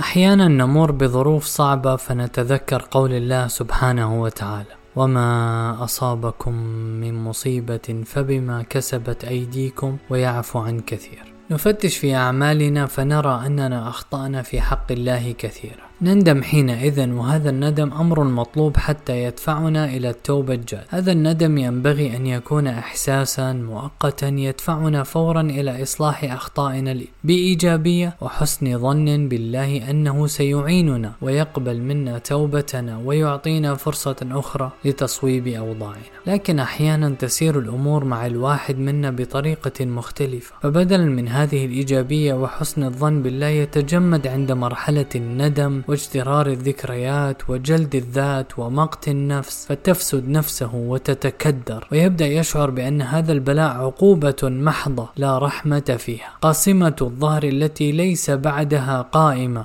أحيانا نمر بظروف صعبة فنتذكر قول الله سبحانه وتعالى وما أصابكم من مصيبة فبما كسبت أيديكم ويعفو عن كثير. نفتش في أعمالنا فنرى أننا أخطأنا في حق الله كثيرا. نندم حينئذ وهذا الندم أمر مطلوب حتى يدفعنا إلى التوبة الجاد. هذا الندم ينبغي أن يكون إحساسا مؤقتا يدفعنا فورا إلى إصلاح أخطائنا بإيجابية وحسن ظن بالله أنه سيعيننا ويقبل منا توبتنا ويعطينا فرصة أخرى لتصويب أوضاعنا. لكن أحيانا تسير الأمور مع الواحد منا بطريقة مختلفة. فبدلا من هذه الإيجابية وحسن الظن بالله يتجمد عند مرحلة الندم واجترار الذكريات وجلد الذات ومقت النفس فتفسد نفسه وتتكدر. ويبدأ يشعر بأن هذا البلاء عقوبة محضة لا رحمة فيها. قاصمة الظهر التي ليس بعدها قائمة.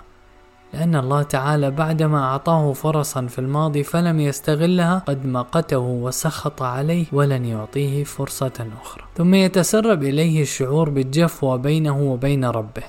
لأن الله تعالى بعدما أعطاه فرصا في الماضي فلم يستغلها قد مقته وسخط عليه ولن يعطيه فرصة أخرى. ثم يتسرب إليه الشعور بالجفوة بينه وبين ربه.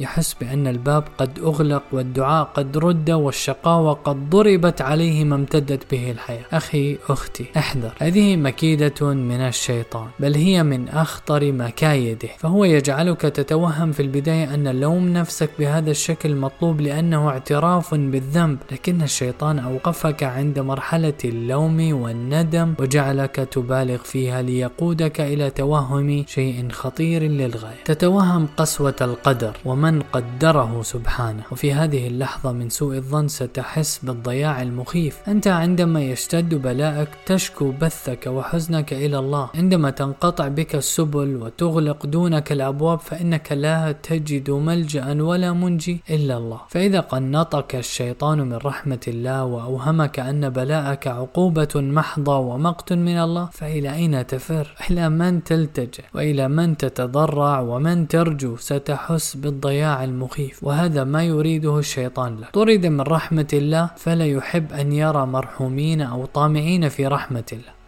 يحس بأن الباب قد أغلق والدعاء قد رد والشقاوة قد ضربت عليه ما امتدت به الحياة. أخي أختي احذر. هذه مكيدة من الشيطان بل هي من أخطر مكايده. فهو يجعلك تتوهم في البداية أن لوم نفسك بهذا الشكل مطلوب لأنه اعتراف بالذنب. لكن الشيطان أوقفك عند مرحلة اللوم والندم وجعلك تبالغ فيها ليقودك إلى توهم شيء خطير للغاية. تتوهم قسوة القدر ومن من قدره سبحانه. وفي هذه اللحظة من سوء الظن ستحس بالضياع المخيف. أنت عندما يشتد بلاءك تشكو بثك وحزنك إلى الله. عندما تنقطع بك السبل وتغلق دونك الأبواب فإنك لا تجد ملجأ ولا منجي إلا الله. فإذا قنطك الشيطان من رحمة الله وأوهمك أن بلاءك عقوبة محضة ومقت من الله فإلى أين تفر؟ إلى من تلتجئ؟ وإلى من تتضرع؟ ومن ترجو؟ ستحس بالضياع الضياع المخيف وهذا ما يريده الشيطان له. طرد من رحمة الله فلا يحب أن يرى مرحومين أو طامعين في رحمة الله.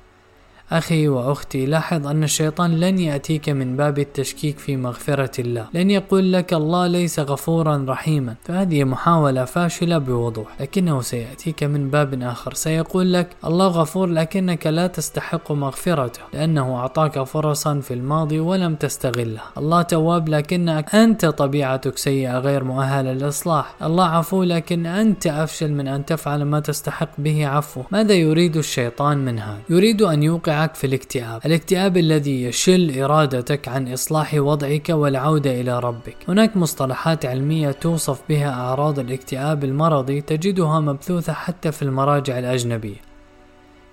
أخي وأختي لاحظ أن الشيطان لن يأتيك من باب التشكيك في مغفرة الله لن يقول لك الله ليس غفورا رحيما. فهذه محاولة فاشلة بوضوح لكنه سيأتيك من باب آخر سيقول لك الله غفور لكنك لا تستحق مغفرته لأنه أعطاك فرصا في الماضي ولم تستغلها الله تواب لكنك أنت طبيعتك سيئة غير مؤهلة للإصلاح. الله عفو لكن أنت أفشل من أن تفعل ما تستحق به عفو ماذا يريد الشيطان من هذا؟ يريد أن يوقع يوقعك في الاكتئاب. الاكتئاب الذي يشل إرادتك عن إصلاح وضعك والعودة إلى ربك. هناك مصطلحات علمية توصف بها أعراض الاكتئاب المرضي تجدها مبثوثة حتى في المراجع الأجنبية.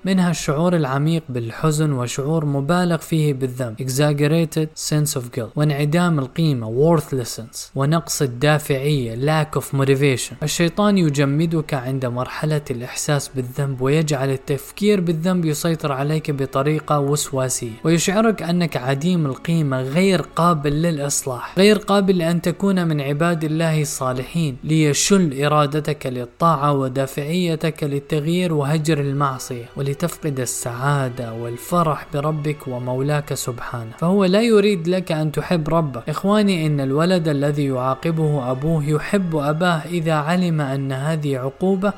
منها الشعور العميق بالحزن وشعور مبالغ فيه بالذنب. Exaggerated sense of guilt. وانعدام القيمة. Worthlessness ونقص الدافعية. Lack of motivation. الشيطان يجمدك عند مرحلة الإحساس بالذنب ويجعل التفكير بالذنب يسيطر عليك بطريقة وسواسية. ويشعرك أنك عديم القيمة غير قابل للإصلاح. غير قابل لأن تكون من عباد الله الصالحين ليشل إرادتك للطاعة ودافعيتك للتغيير وهجر المعصية. لتفقد السعادة والفرح بربك ومولاك سبحانه. فهو لا يريد لك أن تحب ربك. إخواني إن الولد الذي يعاقبه أبوه يحب أباه إذا علم أن هذه عقوبة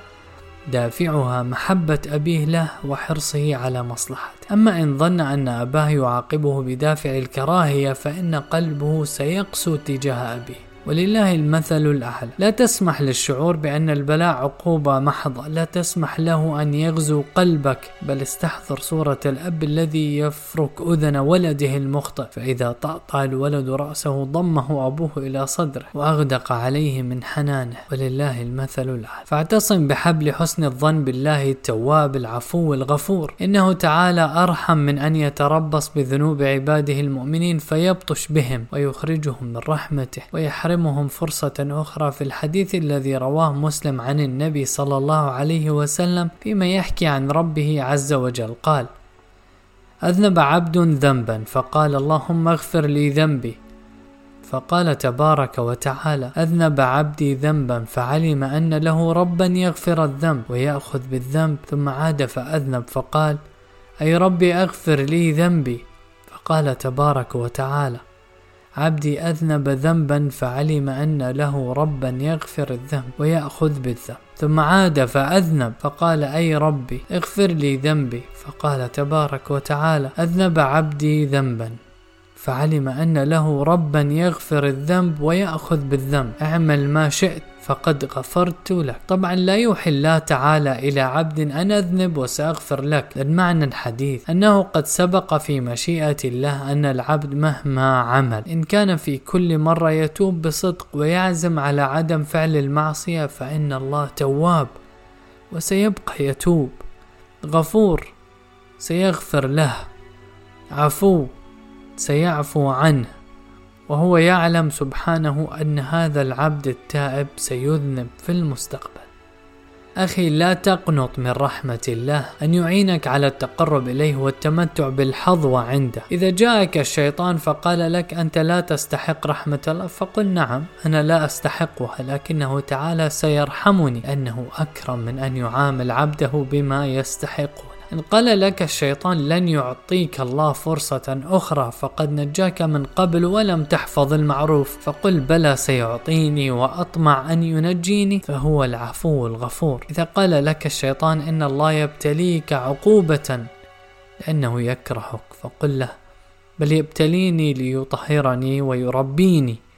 دافعها محبة أبيه له وحرصه على مصلحته. أما إن ظن أن أباه يعاقبه بدافع الكراهية فإن قلبه سيقسو تجاه أبيه. ولله المثل الأعلى. لا تسمح للشعور بأن البلاء عقوبة محضة. لا تسمح له أن يغزو قلبك. بل استحضر صورة الأب الذي يفرك أذن ولده المخطئ. فإذا طأطأ الولد رأسه ضمه أبوه إلى صدره وأغدق عليه من حنانه. ولله المثل الأعلى. فاعتصم بحبل حسن الظن بالله التواب العفو الغفور. إنه تعالى أرحم من أن يتربص بذنوب عباده المؤمنين فيبطش بهم ويخرجهم من رحمته ويحرم يحرمهم فرصة أخرى في الحديث الذي رواه مسلم عن النبي صلى الله عليه وسلم فيما يحكي عن ربه عز وجل. قال: أذنب عبد ذنبا فقال اللهم اغفر لي ذنبي فقال تبارك وتعالى أذنب عبدي ذنبا فعلم أن له ربا يغفر الذنب ويأخذ بالذنب ثم عاد فأذنب فقال أي ربي أغفر لي ذنبي فقال تبارك وتعالى عبدي أذنب ذنبا فعلم أن له ربا يغفر الذنب ويأخذ بالذنب. ثم عاد فأذنب فقال أي ربي اغفر لي ذنبي. فقال تبارك وتعالى أذنب عبدي ذنبا. فعلم أن له ربا يغفر الذنب ويأخذ بالذنب. اعمل ما شئت فقد غفرت لك طبعا لا يوحي الله تعالى إلى عبد أن أذنب وسأغفر لك. المعنى الحديث أنه قد سبق في مشيئة الله أن العبد مهما عمل إن كان في كل مرة يتوب بصدق ويعزم على عدم فعل المعصية فإن الله تواب وسيبقى يتوب. غفور سيغفر له. عفو سيعفو عنه وهو يعلم سبحانه أن هذا العبد التائب سيذنب في المستقبل. أخي لا تقنط من رحمة الله أن يعينك على التقرب إليه والتمتع بالحظوة عنده. إذا جاءك الشيطان فقال لك أنت لا تستحق رحمة الله؟ فقل نعم أنا لا أستحقها لكنه تعالى سيرحمني أنه أكرم من أن يعامل عبده بما يستحقه. إن قال لك الشيطان لن يعطيك الله فرصة أخرى فقد نجاك من قبل ولم تحفظ المعروف فقل بلى سيعطيني وأطمع أن ينجيني فهو العفو الغفور. إذا قال لك الشيطان إن الله يبتليك عقوبة لأنه يكرهك فقل له بل يبتليني ليطهرني ويربيني.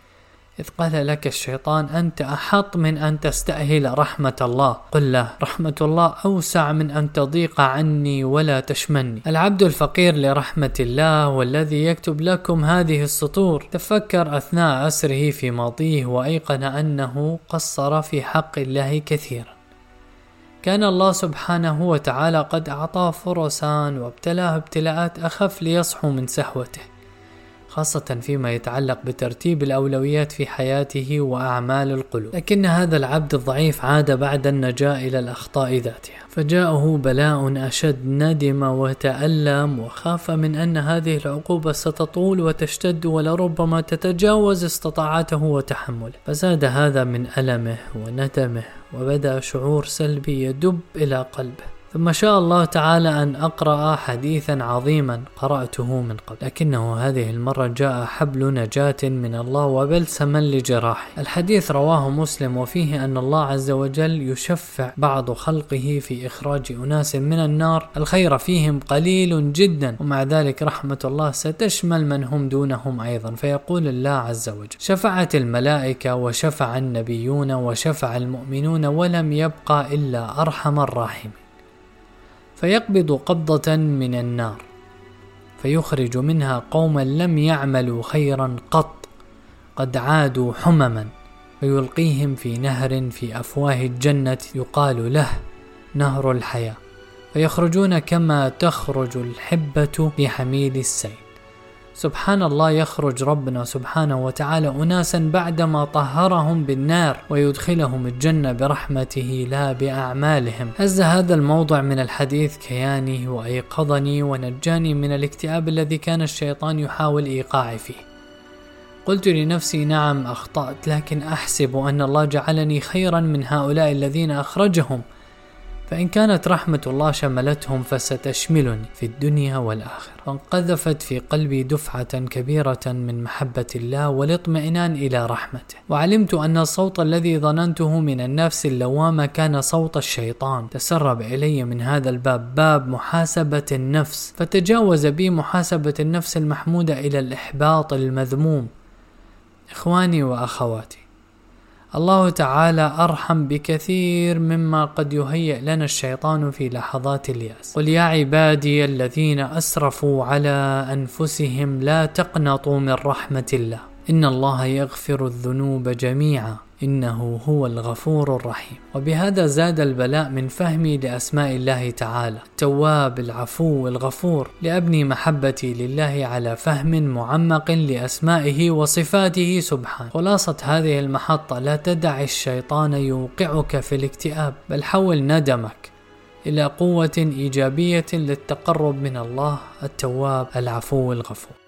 إذ قال لك الشيطان أنت أحط من أن تستأهل رحمة الله. قل له رحمة الله أوسع من أن تضيق عني ولا تشمني. العبد الفقير لرحمة الله والذي يكتب لكم هذه السطور. تفكر أثناء أسره في ماضيه وأيقن أنه قصر في حق الله كثيرا. كان الله سبحانه وتعالى قد أعطاه فرصا وابتلاه ابتلاءات أخف ليصحو من سهوته. خاصة فيما يتعلق بترتيب الأولويات في حياته وأعمال القلوب. لكن هذا العبد الضعيف عاد بعد النجاة إلى الأخطاء ذاتها. فجاءه بلاء أشد ندم وتألم وخاف من أن هذه العقوبة ستطول وتشتد ولربما تتجاوز استطاعته وتحمله. فزاد هذا من ألمه وندمه وبدأ شعور سلبي يدب إلى قلبه. ثم شاء الله تعالى أن أقرأ حديثا عظيما قرأته من قبل. لكنه هذه المرة جاء حبل نجاة من الله وبلسما لجراحه. الحديث رواه مسلم وفيه أن الله عز وجل يشفع بعض خلقه في إخراج أناس من النار. الخير فيهم قليل جدا ومع ذلك رحمة الله ستشمل من هم دونهم أيضا. فيقول الله عز وجل شفعت الملائكة وشفع النبيون وشفع المؤمنون ولم يبقى إلا أرحم الراحمين. فيقبض قبضة من النار فيخرج منها قوما لم يعملوا خيرا قط قد عادوا حمما فيلقيهم في نهر في أفواه الجنة يقال له نهر الحياة فيخرجون كما تخرج الحبة لحميل السيل. سبحان الله يخرج ربنا سبحانه وتعالى أناسا بعدما طهرهم بالنار ويدخلهم الجنة برحمته لا بأعمالهم. هز هذا الموضع من الحديث كياني وأيقظني ونجاني من الاكتئاب الذي كان الشيطان يحاول إيقاعي فيه. قلت لنفسي نعم أخطأت لكن أحسب أن الله جعلني خيرا من هؤلاء الذين أخرجهم. فإن كانت رحمة الله شملتهم فستشملني في الدنيا والآخرة. وانقذفت في قلبي دفعة كبيرة من محبة الله والاطمئنان إلى رحمته. وعلمت أن الصوت الذي ظننته من النفس اللوامة كان صوت الشيطان. تسرب إلي من هذا الباب باب محاسبة النفس. فتجاوز بي محاسبة النفس المحمودة إلى الإحباط المذموم. إخواني وأخواتي الله تعالى أرحم بكثير مما قد يهيئ لنا الشيطان في لحظات اليأس. قل يا عبادي الذين أسرفوا على أنفسهم لا تقنطوا من رحمة الله. إن الله يغفر الذنوب جميعا. إنه هو الغفور الرحيم. وبهذا زاد البلاء من فهمي لأسماء الله تعالى. التواب العفو الغفور. لأبني محبتي لله على فهم معمق لأسمائه وصفاته سبحانه خلاصة هذه المحطة لا تدع الشيطان يوقعك في الاكتئاب بل حول ندمك إلى قوة إيجابية للتقرب من الله التواب العفو الغفور.